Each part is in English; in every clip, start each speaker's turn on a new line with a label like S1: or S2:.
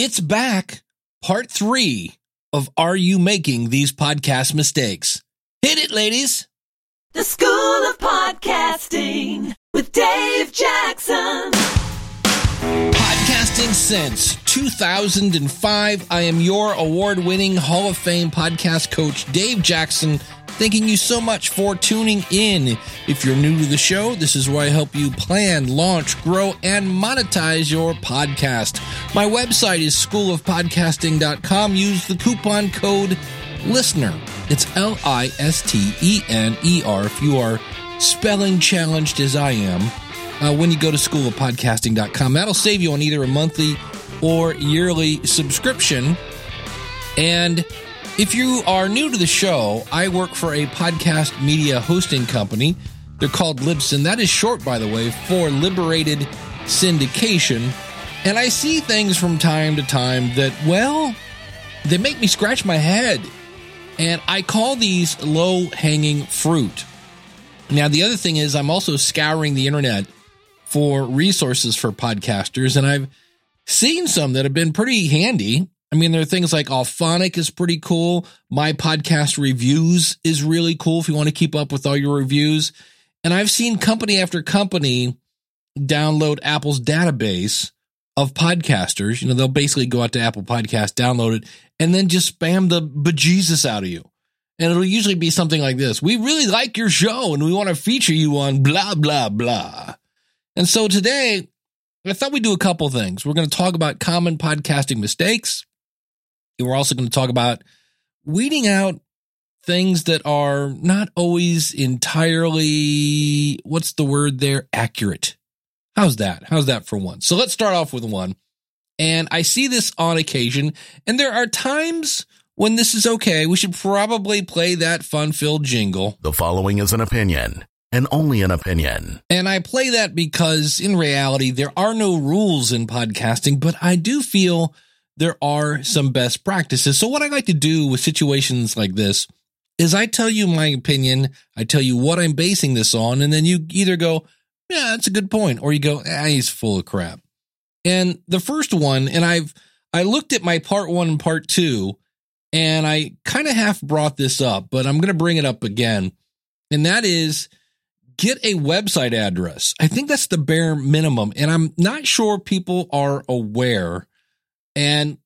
S1: It's back, part three of Are You Making These Podcast Mistakes? Hit it, ladies.
S2: The School of Podcasting with Dave Jackson.
S1: Podcasting since 2005. I am your award winning Hall of Fame podcast coach, Dave Jackson. Thanking you so much for tuning in. If you're new to the show, this is where I help you plan, launch, grow, and monetize your podcast. My website is schoolofpodcasting.com. Use the coupon code LISTENER. It's L I S T E N E R if you are spelling challenged as I am. Uh, when you go to schoolofpodcasting.com, that'll save you on either a monthly or yearly subscription. And if you are new to the show, I work for a podcast media hosting company. They're called Libsyn. That is short, by the way, for Liberated Syndication. And I see things from time to time that, well, they make me scratch my head. And I call these low hanging fruit. Now, the other thing is, I'm also scouring the internet for resources for podcasters, and I've seen some that have been pretty handy. I mean, there are things like Auphonic is pretty cool. My podcast reviews is really cool if you want to keep up with all your reviews. And I've seen company after company download Apple's database of podcasters. You know, they'll basically go out to Apple Podcast, download it, and then just spam the bejesus out of you. And it'll usually be something like this. We really like your show and we want to feature you on blah, blah, blah. And so today, I thought we'd do a couple things. We're going to talk about common podcasting mistakes. And we're also going to talk about weeding out things that are not always entirely, what's the word there? Accurate. How's that? How's that for one? So let's start off with one. And I see this on occasion, and there are times when this is okay. We should probably play that fun filled jingle.
S3: The following is an opinion and only an opinion.
S1: And I play that because in reality, there are no rules in podcasting, but I do feel there are some best practices. So what I like to do with situations like this is I tell you my opinion. I tell you what I'm basing this on. And then you either go, yeah, that's a good point. Or you go, ah, he's full of crap. And the first one, and I've, I looked at my part one and part two, and I kind of half brought this up, but I'm going to bring it up again. And that is get a website address. I think that's the bare minimum. And I'm not sure people are aware. And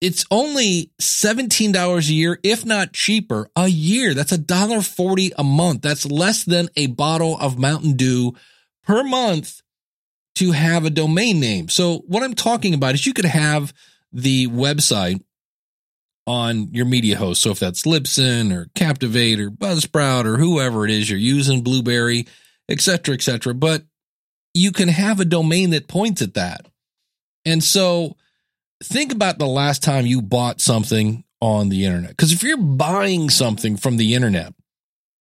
S1: it's only $17 a year, if not cheaper, a year. That's a dollar forty a month. That's less than a bottle of Mountain Dew per month to have a domain name. So what I'm talking about is you could have the website on your media host. So if that's Libsyn or Captivate or Buzzsprout or whoever it is you're using, Blubrry, et cetera, et cetera. But you can have a domain that points at that. And so think about the last time you bought something on the internet. Because if you're buying something from the internet,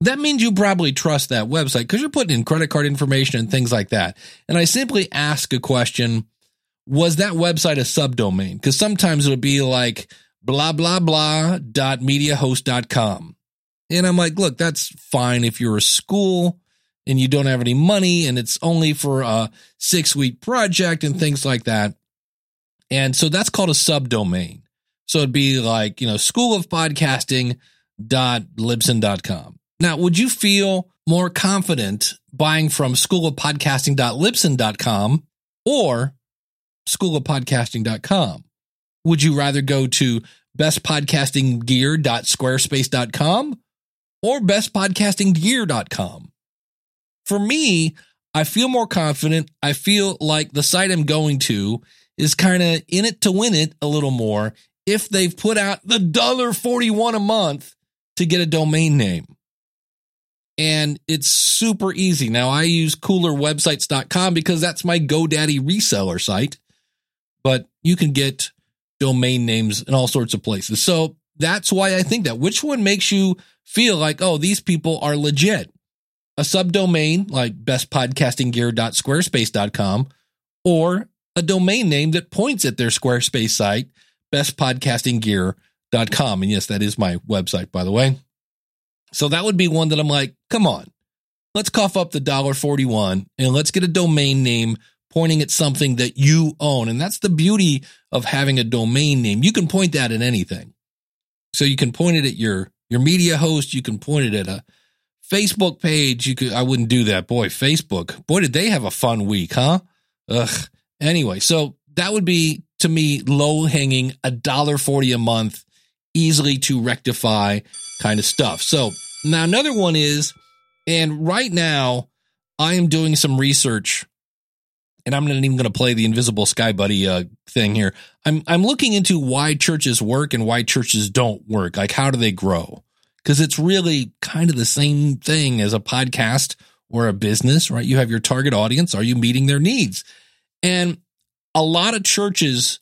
S1: that means you probably trust that website because you're putting in credit card information and things like that. And I simply ask a question Was that website a subdomain? Because sometimes it'll be like, blah, blah, blah dot mediahost.com. And I'm like, look, that's fine if you're a school and you don't have any money and it's only for a six week project and things like that. And so that's called a subdomain. So it'd be like, you know, school of podcasting dot libsyn.com. Now, would you feel more confident buying from school of podcasting dot podcasting.libsyn.com or school of podcasting.com? Would you rather go to bestpodcastinggear.squarespace.com or bestpodcastinggear.com? For me, I feel more confident. I feel like the site I'm going to is kind of in it to win it a little more if they've put out the dollar 41 a month to get a domain name. And it's super easy. Now I use coolerwebsites.com because that's my GoDaddy reseller site, but you can get domain names in all sorts of places. So that's why I think that. Which one makes you feel like, oh, these people are legit? A subdomain like bestpodcastinggear.squarespace.com or a domain name that points at their Squarespace site, bestpodcastinggear.com. And yes, that is my website, by the way. So that would be one that I'm like, come on, let's cough up the dollar 41 and let's get a domain name pointing at something that you own. And that's the beauty of having a domain name. You can point that at anything. So you can point it at your, your media host. You can point it at a Facebook page. You could, I wouldn't do that. Boy, Facebook. Boy, did they have a fun week, huh? Ugh. Anyway, so that would be to me low hanging a dollar forty a month, easily to rectify kind of stuff. So now another one is, and right now I am doing some research and I'm not even going to play the invisible sky buddy uh, thing here. I'm I'm looking into why churches work and why churches don't work. Like how do they grow? Because it's really kind of the same thing as a podcast or a business, right? You have your target audience. Are you meeting their needs? And a lot of churches,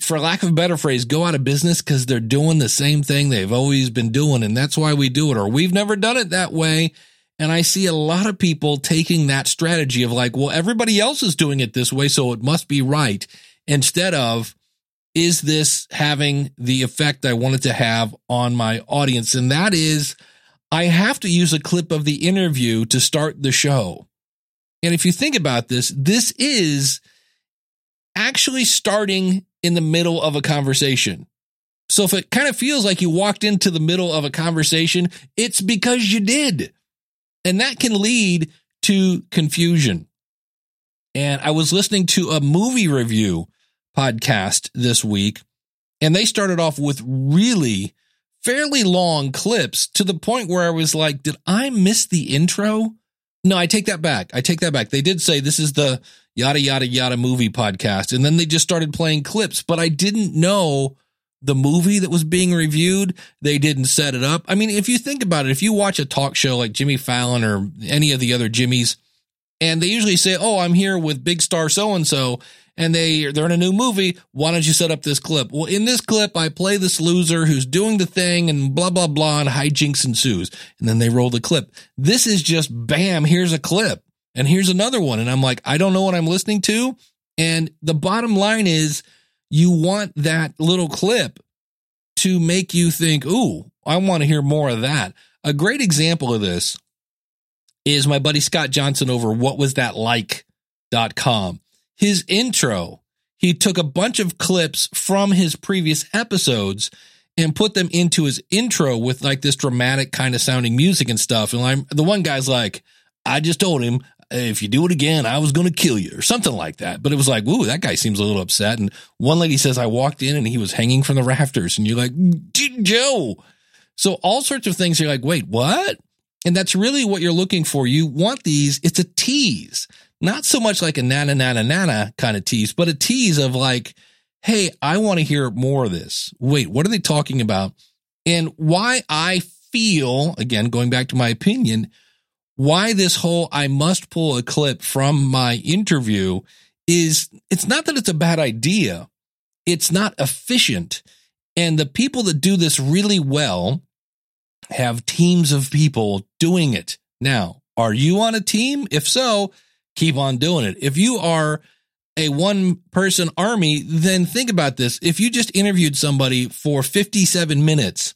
S1: for lack of a better phrase, go out of business because they're doing the same thing they've always been doing. And that's why we do it, or we've never done it that way. And I see a lot of people taking that strategy of like, well, everybody else is doing it this way, so it must be right. Instead of, is this having the effect I wanted to have on my audience? And that is, I have to use a clip of the interview to start the show. And if you think about this, this is actually starting in the middle of a conversation. So if it kind of feels like you walked into the middle of a conversation, it's because you did. And that can lead to confusion. And I was listening to a movie review podcast this week, and they started off with really fairly long clips to the point where I was like, did I miss the intro? No, I take that back. I take that back. They did say this is the yada, yada, yada movie podcast. And then they just started playing clips, but I didn't know the movie that was being reviewed. They didn't set it up. I mean, if you think about it, if you watch a talk show like Jimmy Fallon or any of the other Jimmys, and they usually say, Oh, I'm here with big star so and so and they they're in a new movie. Why don't you set up this clip? Well, in this clip, I play this loser who's doing the thing and blah blah blah, and hijinks ensues. And then they roll the clip. This is just bam. Here's a clip, and here's another one, and I'm like, I don't know what I'm listening to. And the bottom line is, you want that little clip to make you think, "Ooh, I want to hear more of that." A great example of this is my buddy Scott Johnson over what was that like.com his intro. He took a bunch of clips from his previous episodes and put them into his intro with like this dramatic kind of sounding music and stuff. And I'm, the one guy's like, I just told him if you do it again, I was going to kill you or something like that. But it was like, ooh, that guy seems a little upset. And one lady says, I walked in and he was hanging from the rafters. And you're like, Joe. So all sorts of things. You're like, wait, what? And that's really what you're looking for. You want these. It's a tease not so much like a nana nana nana kind of tease, but a tease of like, hey, I want to hear more of this. Wait, what are they talking about? And why I feel, again, going back to my opinion, why this whole I must pull a clip from my interview is it's not that it's a bad idea. It's not efficient. And the people that do this really well have teams of people doing it. Now, are you on a team? If so, keep on doing it. If you are a one person army, then think about this. If you just interviewed somebody for 57 minutes,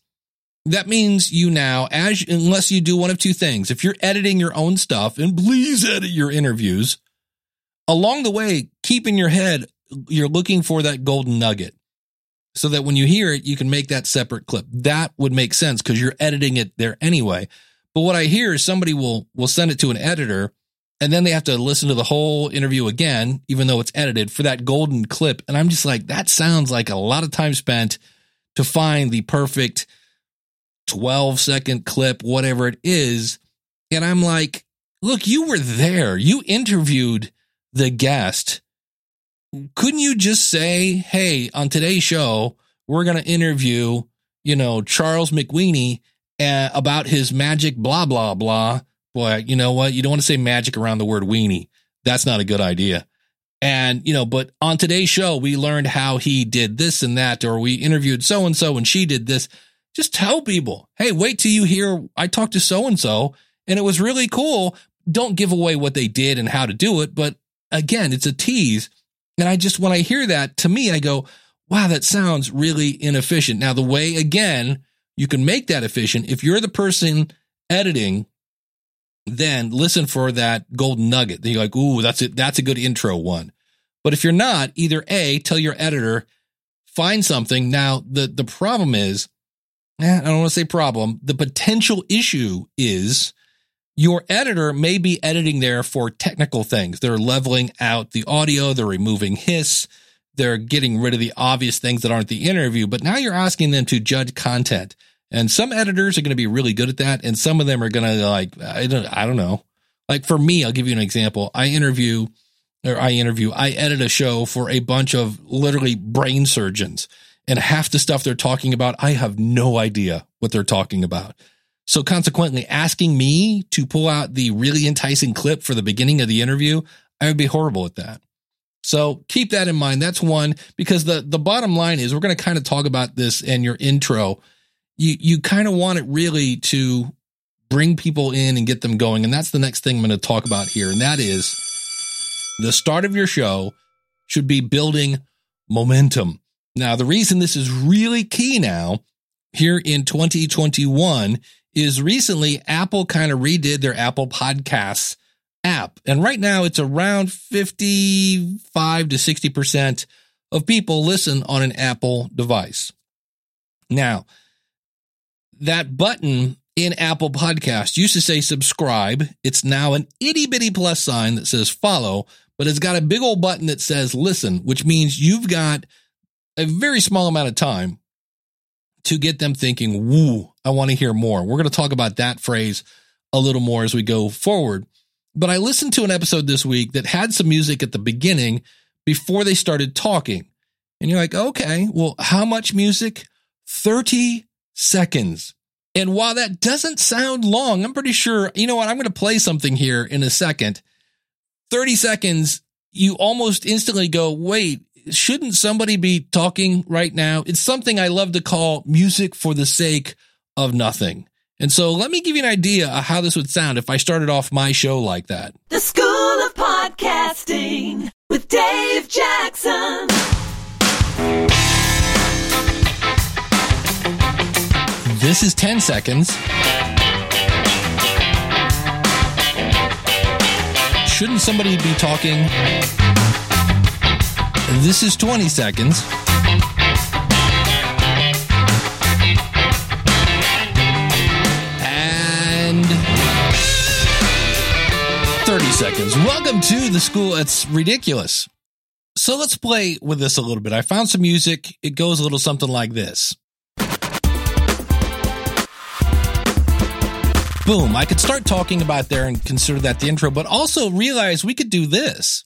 S1: that means you now, as unless you do one of two things, if you're editing your own stuff, and please edit your interviews, along the way, keep in your head, you're looking for that golden nugget so that when you hear it, you can make that separate clip. That would make sense because you're editing it there anyway. But what I hear is somebody will will send it to an editor and then they have to listen to the whole interview again, even though it's edited for that golden clip. And I'm just like, that sounds like a lot of time spent to find the perfect 12 second clip, whatever it is. And I'm like, look, you were there. You interviewed the guest. Couldn't you just say, hey, on today's show, we're going to interview, you know, Charles McWeeny uh, about his magic, blah, blah, blah boy, you know what? You don't want to say magic around the word weenie. That's not a good idea. And, you know, but on today's show, we learned how he did this and that, or we interviewed so and so and she did this. Just tell people, hey, wait till you hear I talked to so and so and it was really cool. Don't give away what they did and how to do it. But again, it's a tease. And I just, when I hear that, to me, I go, wow, that sounds really inefficient. Now, the way, again, you can make that efficient if you're the person editing then listen for that golden nugget. Then you're like, ooh, that's it. That's a good intro one. But if you're not, either A, tell your editor, find something. Now, the, the problem is, I don't want to say problem. The potential issue is your editor may be editing there for technical things. They're leveling out the audio. They're removing hiss. They're getting rid of the obvious things that aren't the interview, but now you're asking them to judge content. And some editors are going to be really good at that. And some of them are going to like, I don't, I don't know. Like for me, I'll give you an example. I interview or I interview, I edit a show for a bunch of literally brain surgeons and half the stuff they're talking about, I have no idea what they're talking about. So consequently, asking me to pull out the really enticing clip for the beginning of the interview, I would be horrible at that. So keep that in mind. That's one because the the bottom line is we're going to kind of talk about this in your intro. You you kind of want it really to bring people in and get them going, and that's the next thing I'm going to talk about here, and that is the start of your show should be building momentum. Now, the reason this is really key now here in 2021 is recently Apple kind of redid their Apple Podcasts app. And right now it's around 55 to 60% of people listen on an Apple device. Now, that button in Apple Podcast used to say subscribe. It's now an itty bitty plus sign that says follow, but it's got a big old button that says listen, which means you've got a very small amount of time to get them thinking, woo, I want to hear more. We're going to talk about that phrase a little more as we go forward. But I listened to an episode this week that had some music at the beginning before they started talking. And you're like, okay, well, how much music? 30 seconds. And while that doesn't sound long, I'm pretty sure, you know what? I'm going to play something here in a second. 30 seconds, you almost instantly go, wait, shouldn't somebody be talking right now? It's something I love to call music for the sake of nothing. And so let me give you an idea of how this would sound if I started off my show like that.
S2: The School of Podcasting with Dave Jackson.
S1: This is 10 seconds. Shouldn't somebody be talking? This is 20 seconds. And 30 seconds. Welcome to the school. It's ridiculous. So let's play with this a little bit. I found some music. It goes a little something like this. Boom. I could start talking about there and consider that the intro, but also realize we could do this.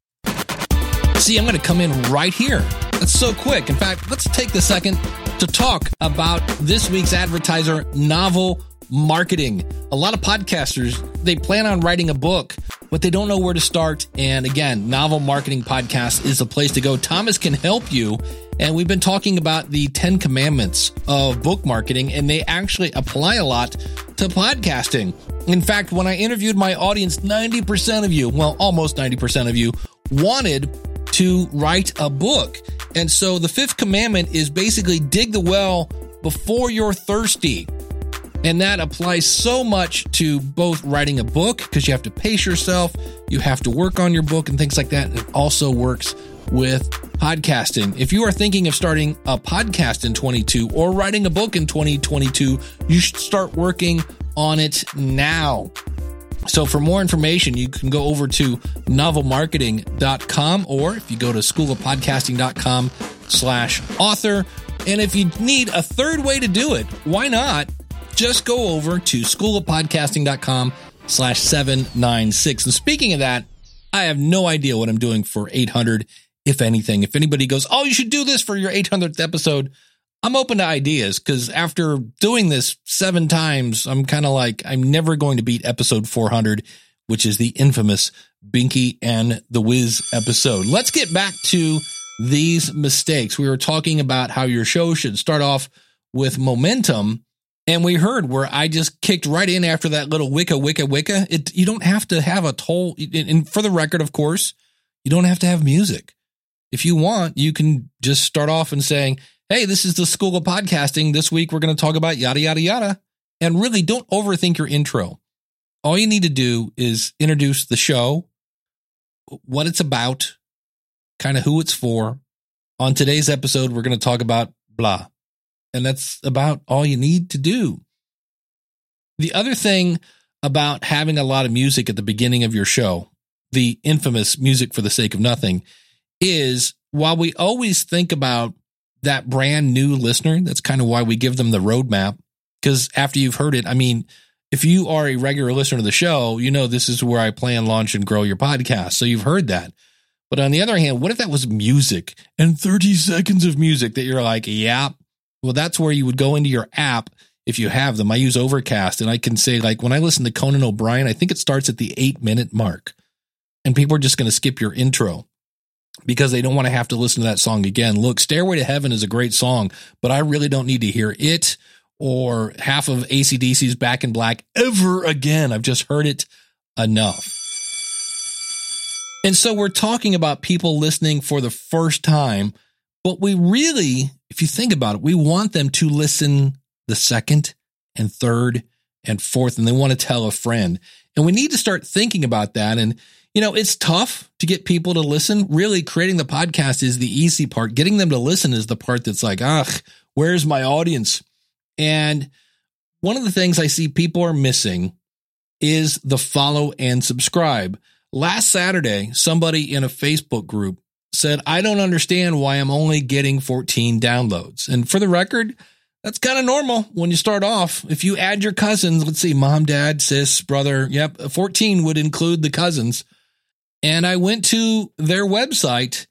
S1: See, I'm going to come in right here. That's so quick. In fact, let's take the second to talk about this week's advertiser, Novel Marketing. A lot of podcasters, they plan on writing a book, but they don't know where to start. And again, Novel Marketing Podcast is the place to go. Thomas can help you. And we've been talking about the 10 commandments of book marketing, and they actually apply a lot to podcasting. In fact, when I interviewed my audience, 90% of you, well, almost 90% of you, wanted to write a book. And so the fifth commandment is basically dig the well before you're thirsty. And that applies so much to both writing a book because you have to pace yourself, you have to work on your book and things like that. And it also works with podcasting. If you are thinking of starting a podcast in 22 or writing a book in 2022, you should start working on it now. So for more information, you can go over to novelmarketing.com or if you go to schoolofpodcasting.com slash author. And if you need a third way to do it, why not just go over to schoolofpodcasting.com slash 796. And speaking of that, I have no idea what I'm doing for 800, if anything. If anybody goes, oh, you should do this for your 800th episode, I'm open to ideas because after doing this seven times, I'm kind of like, I'm never going to beat episode 400, which is the infamous Binky and the Wiz episode. Let's get back to these mistakes. We were talking about how your show should start off with momentum. And we heard where I just kicked right in after that little wicca, wicca, wicca. It, you don't have to have a toll. And for the record, of course, you don't have to have music. If you want, you can just start off and saying, Hey, this is the School of Podcasting. This week we're going to talk about yada, yada, yada. And really don't overthink your intro. all you need to do is introduce the show, what it's about, kind of who it's for. On today's episode, we're going to talk about blah. And that's about all you need to do. The other thing about having a lot of music at the beginning of your show, the infamous music for the sake of nothing, is while we always think about that brand new listener, that's kind of why we give them the roadmap. Because after you've heard it, I mean, if you are a regular listener to the show, you know this is where I plan, launch, and grow your podcast. So you've heard that. But on the other hand, what if that was music and 30 seconds of music that you're like, yeah, well, that's where you would go into your app if you have them. I use Overcast and I can say, like, when I listen to Conan O'Brien, I think it starts at the eight minute mark. And people are just going to skip your intro because they don't want to have to listen to that song again. Look, Stairway to Heaven is a great song, but I really don't need to hear it or half of ACDC's Back in Black ever again. I've just heard it enough. And so we're talking about people listening for the first time, but we really, if you think about it, we want them to listen the second and third and fourth, and they want to tell a friend. And we need to start thinking about that. And you know, it's tough to get people to listen. Really, creating the podcast is the easy part. Getting them to listen is the part that's like, ah, where's my audience? And one of the things I see people are missing is the follow and subscribe. Last Saturday, somebody in a Facebook group said, I don't understand why I'm only getting 14 downloads. And for the record, that's kind of normal when you start off. If you add your cousins, let's see, mom, dad, sis, brother, yep, 14 would include the cousins. And I went to their website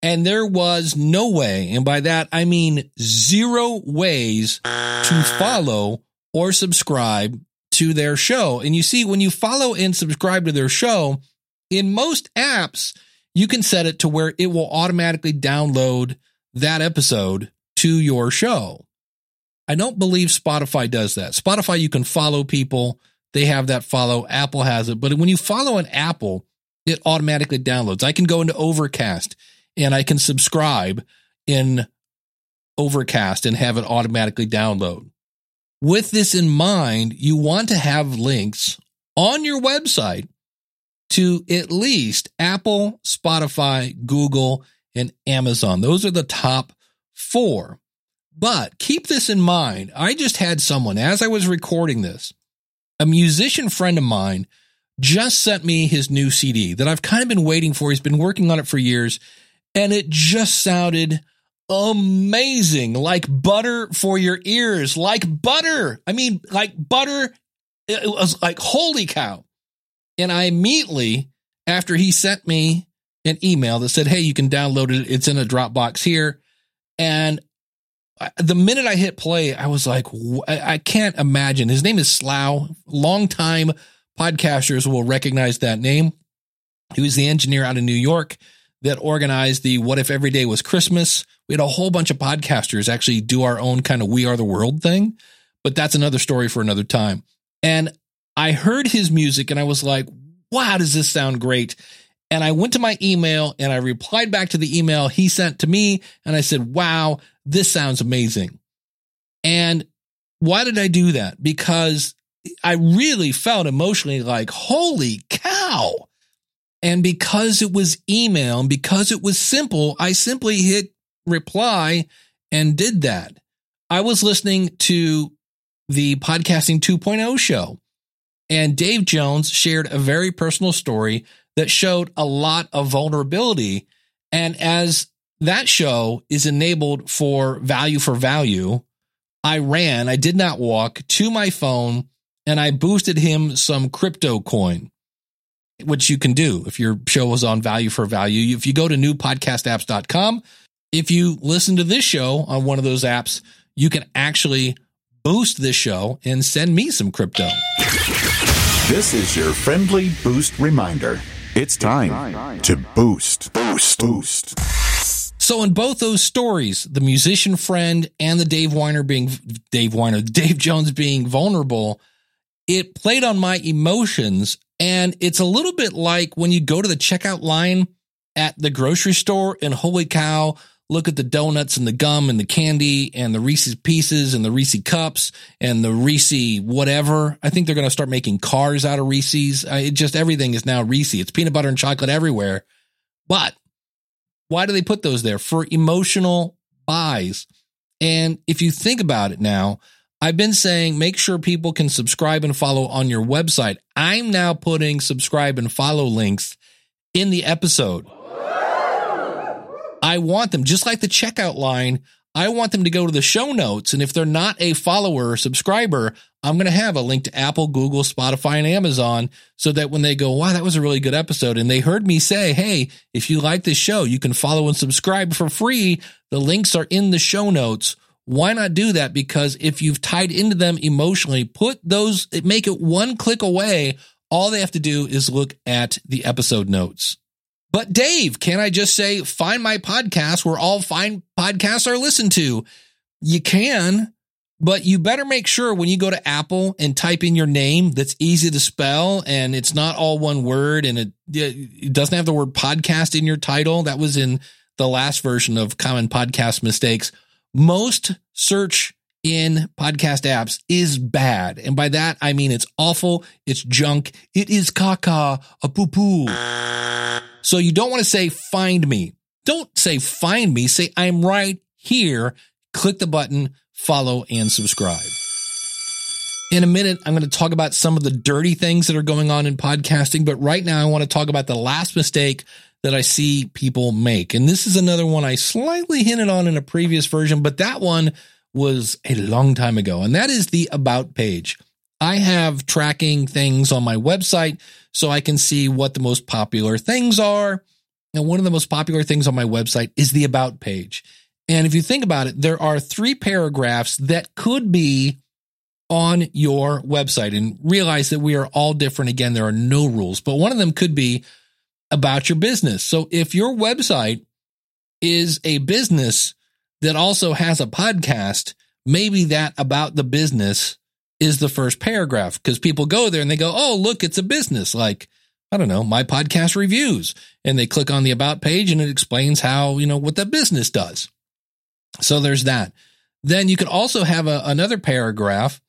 S1: and there was no way. And by that, I mean zero ways to follow or subscribe to their show. And you see, when you follow and subscribe to their show, in most apps, you can set it to where it will automatically download that episode to your show. I don't believe Spotify does that. Spotify, you can follow people. They have that follow. Apple has it. But when you follow an Apple, it automatically downloads. I can go into Overcast and I can subscribe in Overcast and have it automatically download. With this in mind, you want to have links on your website to at least Apple, Spotify, Google, and Amazon. Those are the top four. But keep this in mind. I just had someone, as I was recording this, a musician friend of mine just sent me his new CD that I've kind of been waiting for. He's been working on it for years, and it just sounded amazing, like butter for your ears, like butter. I mean, like butter. It was like, holy cow. And I immediately, after he sent me an email that said, Hey, you can download it. It's in a Dropbox here. And the minute I hit play, I was like, I can't imagine. His name is Slough, long time podcasters will recognize that name. He was the engineer out of New York that organized the What If Every Day Was Christmas. We had a whole bunch of podcasters actually do our own kind of We Are the World thing, but that's another story for another time. And I heard his music and I was like, wow, does this sound great? And I went to my email and I replied back to the email he sent to me and I said, wow, this sounds amazing. And why did I do that? Because I really felt emotionally like, holy cow. And because it was email and because it was simple, I simply hit reply and did that. I was listening to the podcasting 2.0 show and Dave Jones shared a very personal story that showed a lot of vulnerability. And as that show is enabled for value for value, I ran, I did not walk to my phone and I boosted him some crypto coin, which you can do if your show is on value for value. If you go to newpodcastapps.com, if you listen to this show on one of those apps, you can actually boost this show and send me some crypto.
S4: This is your friendly boost reminder. It's time to boost, boost, boost.
S1: So in both those stories, the musician friend and the Dave Winer being Dave Winer, Dave Jones being vulnerable, it played on my emotions. And it's a little bit like when you go to the checkout line at the grocery store and holy cow, look at the donuts and the gum and the candy and the Reese's pieces and the Reese cups and the Reese whatever. I think they're going to start making cars out of Reese's. It just everything is now Reese. It's peanut butter and chocolate everywhere. But why do they put those there? For emotional buys. And if you think about it now, I've been saying make sure people can subscribe and follow on your website. I'm now putting subscribe and follow links in the episode. I want them, just like the checkout line, I want them to go to the show notes. And if they're not a follower or subscriber, I'm going to have a link to Apple, Google, Spotify, and Amazon so that when they go, wow, that was a really good episode. And they heard me say, hey, if you like this show, you can follow and subscribe for free. The links are in the show notes. Why not do that? Because if you've tied into them emotionally, put those, make it one click away. All they have to do is look at the episode notes. But Dave, can I just say, find my podcast where all fine podcasts are listened to? You can, but you better make sure when you go to Apple and type in your name that's easy to spell and it's not all one word and it, it doesn't have the word podcast in your title. That was in the last version of common podcast mistakes most search in podcast apps is bad. And by that, I mean it's awful. It's junk. It is caca, a poo poo. So you don't want to say find me. Don't say find me. Say I'm right here. Click the button, follow and subscribe. In a minute, I'm going to talk about some of the dirty things that are going on in podcasting. But right now, I want to talk about the last mistake that I see people make. And this is another one I slightly hinted on in a previous version, but that one was a long time ago. And that is the about page. I have tracking things on my website so I can see what the most popular things are. And one of the most popular things on my website is the about page. And if you think about it, there are three paragraphs that could be on your website and realize that we are all different. Again, there are no rules, but one of them could be about your business. So if your website is a business that also has a podcast, maybe that about the business is the first paragraph because people go there and they go, Oh, look, it's a business. Like, I don't know, my podcast reviews. And they click on the about page and it explains how, you know, what that business does. So there's that. Then you could also have a, another paragraph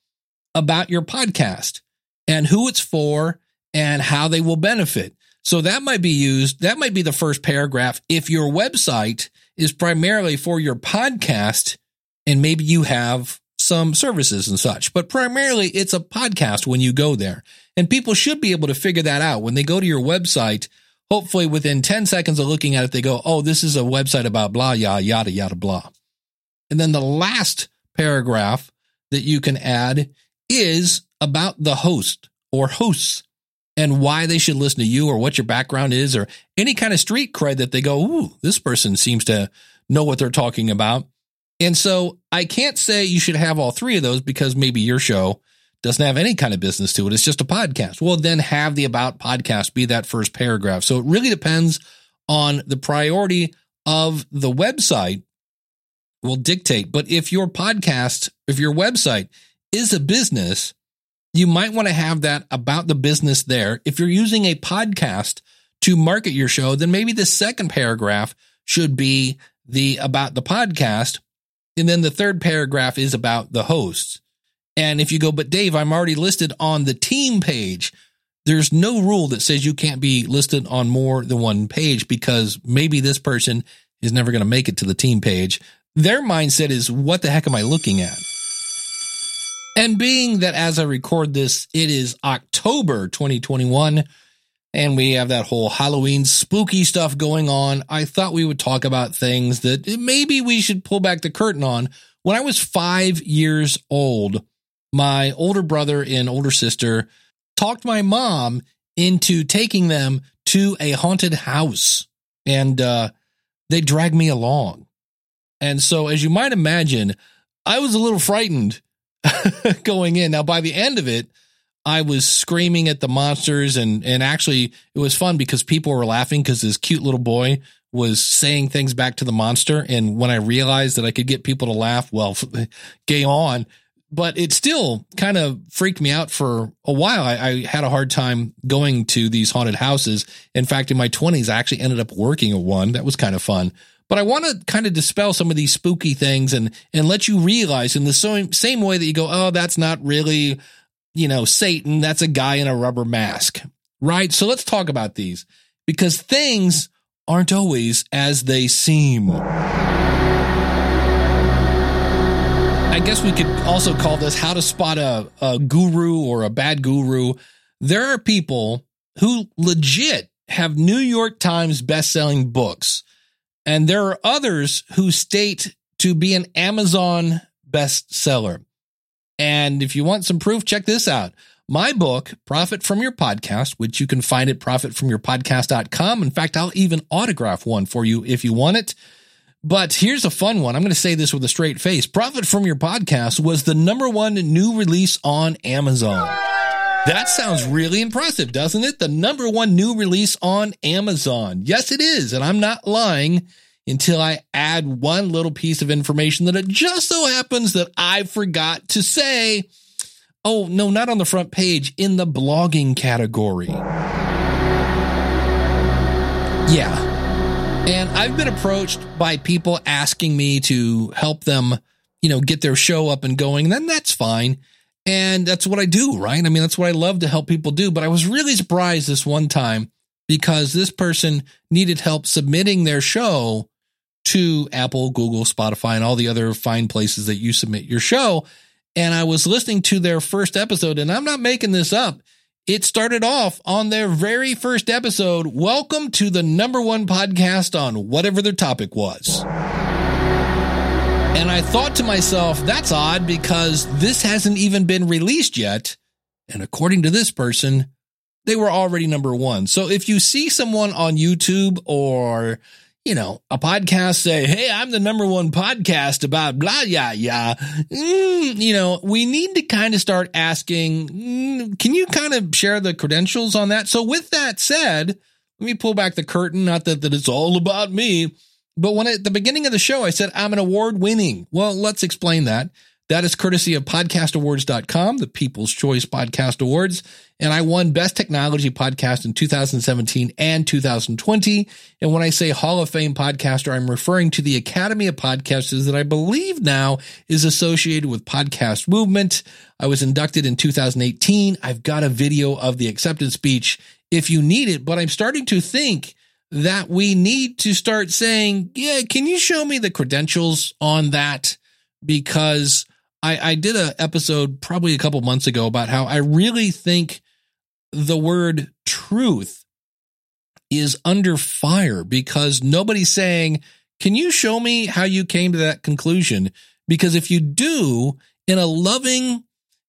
S1: about your podcast and who it's for and how they will benefit. So that might be used. That might be the first paragraph. If your website is primarily for your podcast and maybe you have some services and such, but primarily it's a podcast when you go there. And people should be able to figure that out when they go to your website. Hopefully within 10 seconds of looking at it, they go, Oh, this is a website about blah, yada, yada, yada, blah. And then the last paragraph that you can add is about the host or hosts and why they should listen to you or what your background is or any kind of street cred that they go, ooh, this person seems to know what they're talking about. And so I can't say you should have all three of those because maybe your show doesn't have any kind of business to it. It's just a podcast. Well, then have the about podcast be that first paragraph. So it really depends on the priority of the website will dictate. But if your podcast, if your website is a business, you might want to have that about the business there. If you're using a podcast to market your show, then maybe the second paragraph should be the about the podcast. And then the third paragraph is about the hosts. And if you go, but Dave, I'm already listed on the team page. There's no rule that says you can't be listed on more than one page because maybe this person is never going to make it to the team page. Their mindset is, what the heck am I looking at? And being that as I record this, it is October 2021 and we have that whole Halloween spooky stuff going on, I thought we would talk about things that maybe we should pull back the curtain on. When I was five years old, my older brother and older sister talked my mom into taking them to a haunted house and uh, they dragged me along. And so, as you might imagine, I was a little frightened going in. Now, by the end of it, I was screaming at the monsters and, and actually it was fun because people were laughing because this cute little boy was saying things back to the monster. And when I realized that I could get people to laugh, well, game on. But it still kind of freaked me out for a while. I, I had a hard time going to these haunted houses. In fact, in my 20s, I actually ended up working at one. That was kind of fun. But I want to kind of dispel some of these spooky things and, and let you realize in the same, same way that you go, oh, that's not really, you know, Satan. That's a guy in a rubber mask, right? So let's talk about these because things aren't always as they seem. I guess we could also call this how to spot a, a guru or a bad guru. There are people who legit have New York Times best-selling books. And there are others who state to be an Amazon bestseller. And if you want some proof, check this out. My book, Profit from Your Podcast, which you can find at profitfromyourpodcast.com. In fact, I'll even autograph one for you if you want it. But here's a fun one. I'm going to say this with a straight face. Profit from Your Podcast was the number one new release on Amazon. That sounds really impressive, doesn't it? The number one new release on Amazon. Yes, it is. And I'm not lying until I add one little piece of information that it just so happens that I forgot to say. Oh, no, not on the front page, in the blogging category. Yeah. And I've been approached by people asking me to help them, you know, get their show up and going. Then that's fine. And that's what I do, right? I mean, that's what I love to help people do. But I was really surprised this one time because this person needed help submitting their show to Apple, Google, Spotify, and all the other fine places that you submit your show. And I was listening to their first episode, and I'm not making this up. It started off on their very first episode. Welcome to the number one podcast on whatever their topic was. And I thought to myself, that's odd because this hasn't even been released yet. And according to this person, they were already number one. So if you see someone on YouTube or, you know, a podcast say, Hey, I'm the number one podcast about blah, yeah, yeah. Mm, you know, we need to kind of start asking, mm, can you kind of share the credentials on that? So with that said, let me pull back the curtain. Not that, that it's all about me. But when at the beginning of the show, I said I'm an award winning. Well, let's explain that. That is courtesy of podcastawards.com, the People's Choice Podcast Awards. And I won Best Technology Podcast in 2017 and 2020. And when I say Hall of Fame podcaster, I'm referring to the Academy of Podcasters that I believe now is associated with Podcast Movement. I was inducted in 2018. I've got a video of the acceptance speech if you need it, but I'm starting to think that we need to start saying, yeah, can you show me the credentials on that? Because I, I did an episode probably a couple months ago about how I really think the word truth is under fire because nobody's saying, can you show me how you came to that conclusion? Because if you do in a loving,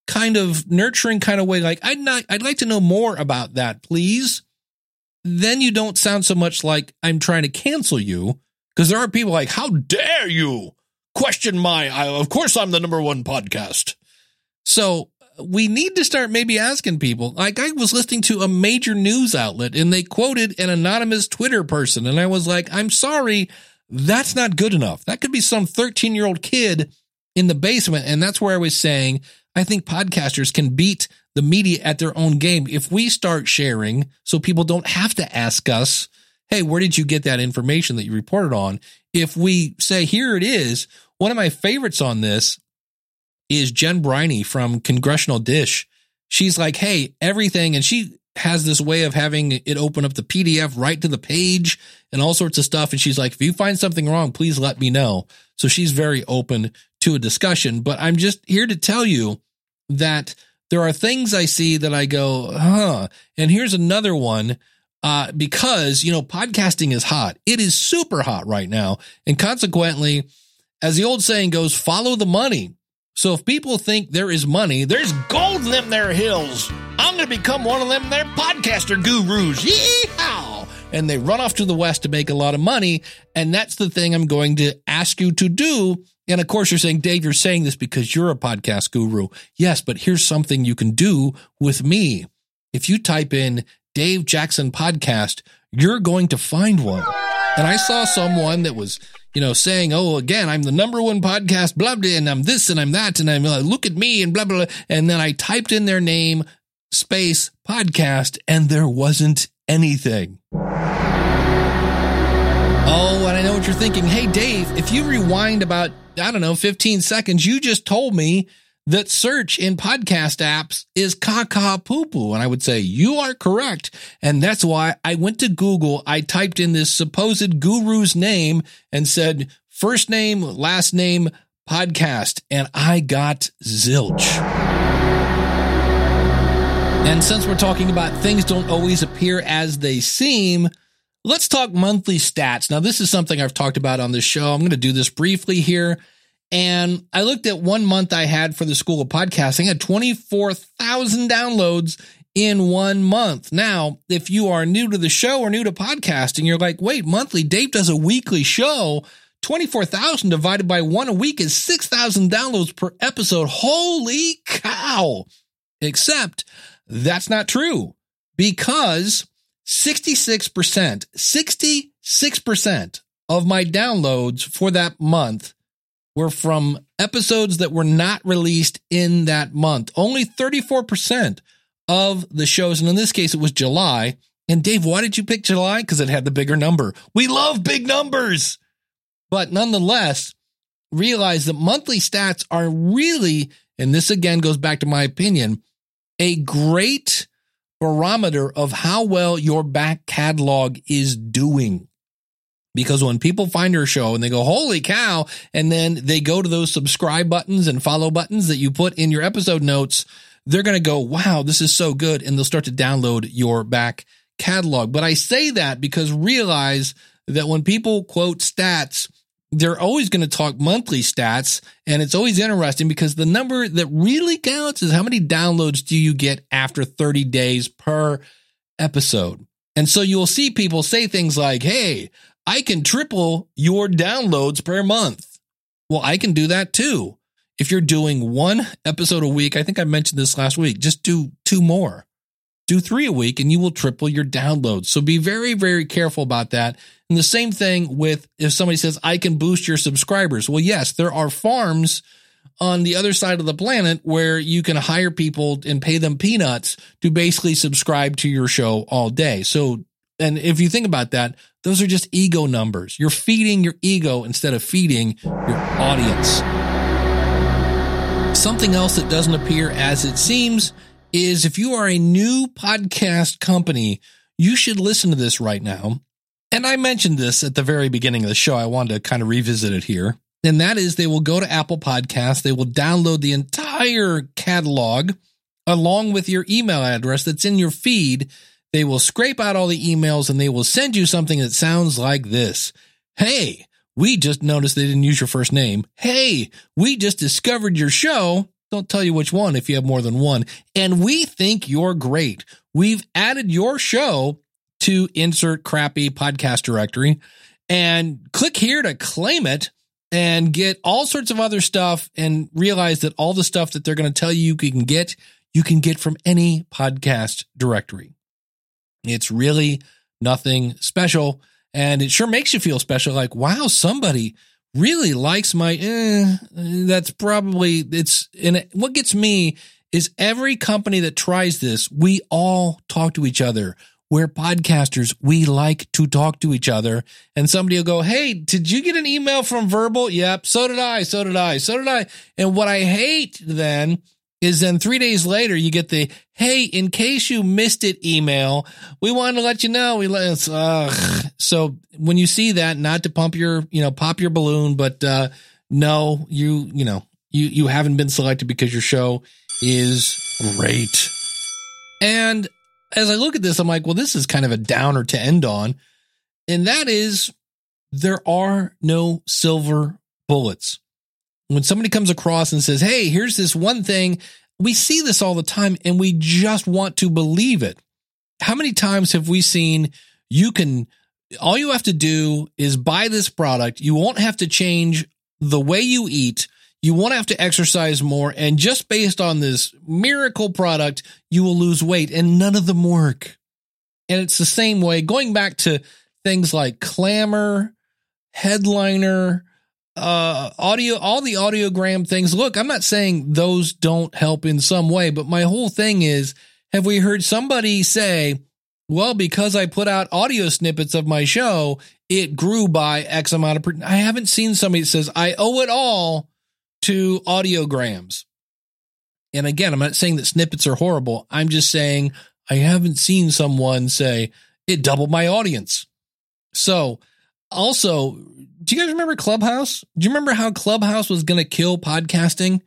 S1: kind of nurturing kind of way, like I'd not, I'd like to know more about that, please then you don't sound so much like I'm trying to cancel you because there are people like, how dare you question my, I, of course I'm the number one podcast. So we need to start maybe asking people. Like I was listening to a major news outlet and they quoted an anonymous Twitter person. And I was like, I'm sorry, that's not good enough. That could be some 13 year old kid in the basement. And that's where I was saying, I think podcasters can beat the media at their own game. If we start sharing so people don't have to ask us, Hey, where did you get that information that you reported on? If we say, here it is, one of my favorites on this is Jen Briney from Congressional Dish. She's like, Hey, everything. And she has this way of having it open up the PDF right to the page and all sorts of stuff. And she's like, if you find something wrong, please let me know. So she's very open to a discussion, but I'm just here to tell you that there are things I see that I go, huh. And here's another one. Uh, because, you know, podcasting is hot. It is super hot right now. And consequently, as the old saying goes, follow the money. So if people think there is money, there's gold in them there hills. I'm going to become one of them there podcaster gurus. Yeehaw! And they run off to the West to make a lot of money. And that's the thing I'm going to ask you to do and of course, you're saying, Dave, you're saying this because you're a podcast guru. Yes, but here's something you can do with me. If you type in Dave Jackson podcast, you're going to find one. And I saw someone that was, you know, saying, Oh, again, I'm the number one podcast, blah, blah, and I'm this and I'm that. And I'm like, look at me and blah, blah, blah. And then I typed in their name, space podcast, and there wasn't anything. Oh, and I know what you're thinking. Hey, Dave, if you rewind about, I don't know, 15 seconds, you just told me that search in podcast apps is caca poo poo. And I would say, you are correct. And that's why I went to Google. I typed in this supposed guru's name and said, first name, last name, podcast. And I got zilch. And since we're talking about things don't always appear as they seem, let's talk monthly stats. Now, this is something I've talked about on this show. I'm going to do this briefly here. And I looked at one month I had for the School of Podcasting, I had 24,000 downloads in one month. Now, if you are new to the show or new to podcasting, you're like, wait, monthly, Dave does a weekly show. 24,000 divided by one a week is 6,000 downloads per episode. Holy cow. Except that's not true because 66%, 66% of my downloads for that month were from episodes that were not released in that month. Only 34% of the shows, and in this case, it was July. And Dave, why did you pick July? Because it had the bigger number. We love big numbers. But nonetheless, realize that monthly stats are really, and this again goes back to my opinion, a great barometer of how well your back catalog is doing. Because when people find your show and they go, holy cow, and then they go to those subscribe buttons and follow buttons that you put in your episode notes, they're going to go, wow, this is so good. And they'll start to download your back catalog. But I say that because realize that when people quote stats, they're always going to talk monthly stats. And it's always interesting because the number that really counts is how many downloads do you get after 30 days per episode. And so you'll see people say things like, Hey, I can triple your downloads per month. Well, I can do that too. If you're doing one episode a week, I think I mentioned this last week, just do two more. Do three a week and you will triple your downloads. So be very, very careful about that. And the same thing with if somebody says, I can boost your subscribers. Well, yes, there are farms on the other side of the planet where you can hire people and pay them peanuts to basically subscribe to your show all day. So and if you think about that, those are just ego numbers. You're feeding your ego instead of feeding your audience. Something else that doesn't appear as it seems is if you are a new podcast company, you should listen to this right now. And I mentioned this at the very beginning of the show. I wanted to kind of revisit it here. And that is they will go to Apple Podcasts, they will download the entire catalog along with your email address that's in your feed they will scrape out all the emails and they will send you something that sounds like this. Hey, we just noticed they didn't use your first name. Hey, we just discovered your show. Don't tell you which one if you have more than one. And we think you're great. We've added your show to insert crappy podcast directory and click here to claim it and get all sorts of other stuff and realize that all the stuff that they're going to tell you you can get, you can get from any podcast directory. It's really nothing special. And it sure makes you feel special. Like, wow, somebody really likes my, eh, that's probably, it's, and what gets me is every company that tries this, we all talk to each other. We're podcasters. We like to talk to each other. And somebody will go, Hey, did you get an email from Verbal? Yep. So did I. So did I. So did I. And what I hate then is then three days later you get the hey in case you missed it email we wanted to let you know we let uh, so when you see that not to pump your you know pop your balloon but uh no you you know you you haven't been selected because your show is great and as i look at this i'm like well this is kind of a downer to end on and that is there are no silver bullets when somebody comes across and says, Hey, here's this one thing, we see this all the time and we just want to believe it. How many times have we seen you can, all you have to do is buy this product. You won't have to change the way you eat. You won't have to exercise more. And just based on this miracle product, you will lose weight and none of them work. And it's the same way going back to things like Clammr, Headliner, uh, audio, all the audiogram things. Look, I'm not saying those don't help in some way, but my whole thing is, have we heard somebody say, Well, because I put out audio snippets of my show, it grew by X amount of. Per- I haven't seen somebody that says I owe it all to audiograms. And again, I'm not saying that snippets are horrible. I'm just saying I haven't seen someone say it doubled my audience. So, also, do you guys remember Clubhouse? Do you remember how Clubhouse was going to kill podcasting?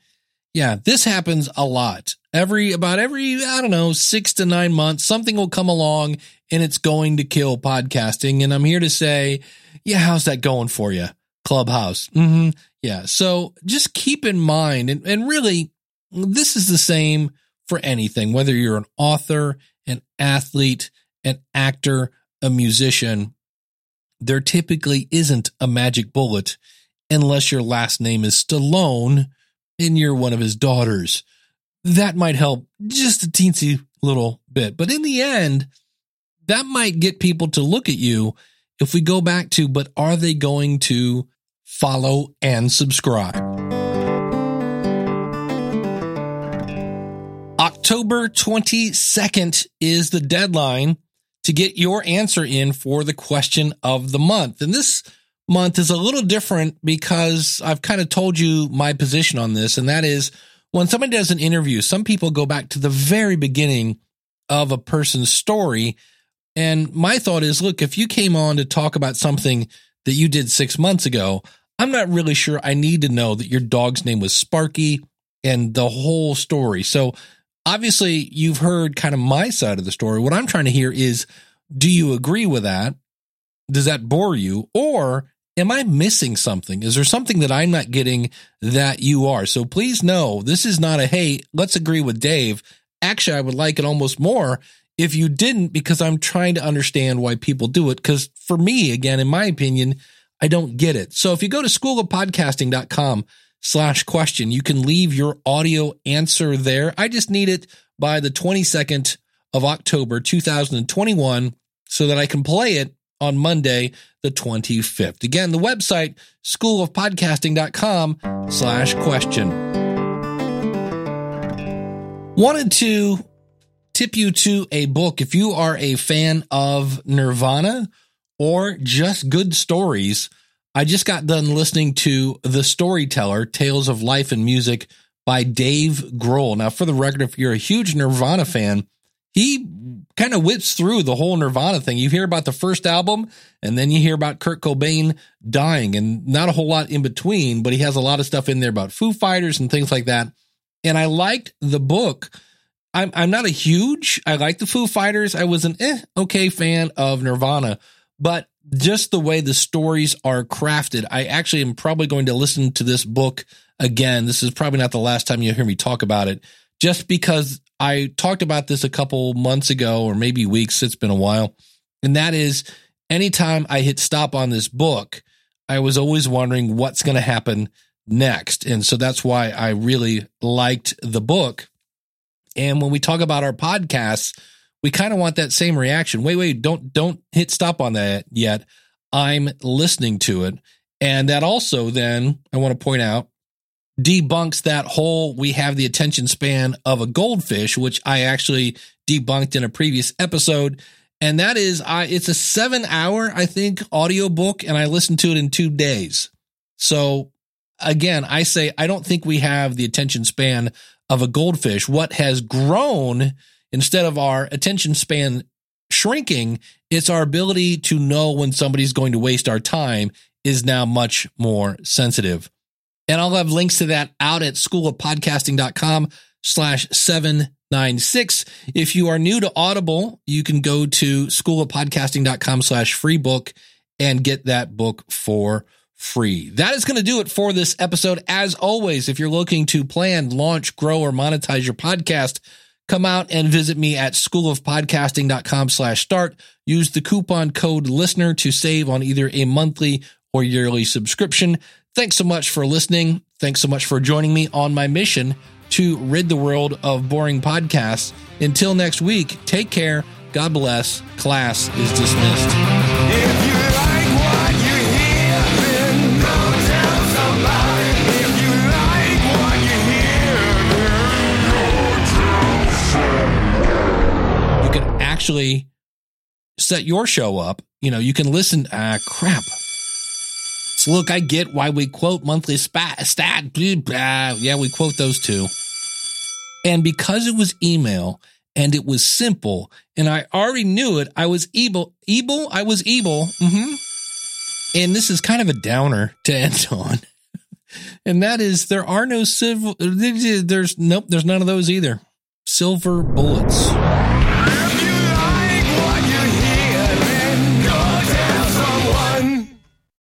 S1: Yeah, this happens a lot. Every about every I don't know, 6 to 9 months something will come along and it's going to kill podcasting and I'm here to say, yeah, how's that going for you? Clubhouse. Mhm. Yeah. So, just keep in mind and and really this is the same for anything, whether you're an author, an athlete, an actor, a musician, there typically isn't a magic bullet unless your last name is Stallone and you're one of his daughters. That might help just a teensy little bit. But in the end, that might get people to look at you if we go back to, but are they going to follow and subscribe? October 22nd is the deadline to get your answer in for the question of the month. And this month is a little different because I've kind of told you my position on this. And that is when somebody does an interview, some people go back to the very beginning of a person's story. And my thought is, look, if you came on to talk about something that you did six months ago, I'm not really sure I need to know that your dog's name was Sparky and the whole story. So obviously you've heard kind of my side of the story. What I'm trying to hear is do you agree with that? Does that bore you? Or am I missing something? Is there something that I'm not getting that you are? So please know this is not a hey, let's agree with Dave. Actually, I would like it almost more if you didn't because I'm trying to understand why people do it. Because for me, again, in my opinion, I don't get it. So if you go to schoolofpodcasting.com slash question. You can leave your audio answer there. I just need it by the 22nd of October, 2021, so that I can play it on Monday, the 25th. Again, the website, schoolofpodcasting.com slash question. Wanted to tip you to a book. If you are a fan of Nirvana or just good stories, I just got done listening to The Storyteller Tales of Life and Music by Dave Grohl. Now, for the record, if you're a huge Nirvana fan, he kind of whips through the whole Nirvana thing. You hear about the first album, and then you hear about Kurt Cobain dying, and not a whole lot in between, but he has a lot of stuff in there about Foo Fighters and things like that. And I liked the book. I'm I'm not a huge. I like the Foo Fighters. I was an eh, okay fan of Nirvana, but just the way the stories are crafted, I actually am probably going to listen to this book again. This is probably not the last time you'll hear me talk about it, just because I talked about this a couple months ago or maybe weeks. It's been a while. And that is anytime I hit stop on this book, I was always wondering what's going to happen next. And so that's why I really liked the book. And when we talk about our podcasts, we kind of want that same reaction. Wait, wait, don't don't hit stop on that yet. I'm listening to it. And that also then I want to point out debunks that whole we have the attention span of a goldfish, which I actually debunked in a previous episode. And that is I it's a 7 hour I think audio book and I listened to it in 2 days. So again, I say I don't think we have the attention span of a goldfish. What has grown instead of our attention span shrinking, it's our ability to know when somebody's going to waste our time is now much more sensitive. And I'll have links to that out at schoolofpodcasting.com slash 796. If you are new to Audible, you can go to schoolofpodcasting.com slash free book and get that book for free. That is going to do it for this episode. As always, if you're looking to plan, launch, grow, or monetize your podcast, come out and visit me at schoolofpodcasting.com slash start. Use the coupon code listener to save on either a monthly or yearly subscription. Thanks so much for listening. Thanks so much for joining me on my mission to rid the world of boring podcasts. Until next week, take care. God bless. Class is dismissed. Actually set your show up, you know, you can listen. Ah, crap. So look, I get why we quote monthly spat, stat. blah, blah. Yeah, we quote those too. And because it was email and it was simple and I already knew it, I was able, able, I was able. hmm And this is kind of a downer to end on. And that is there are no silver, there's nope, there's none of those either. Silver bullets.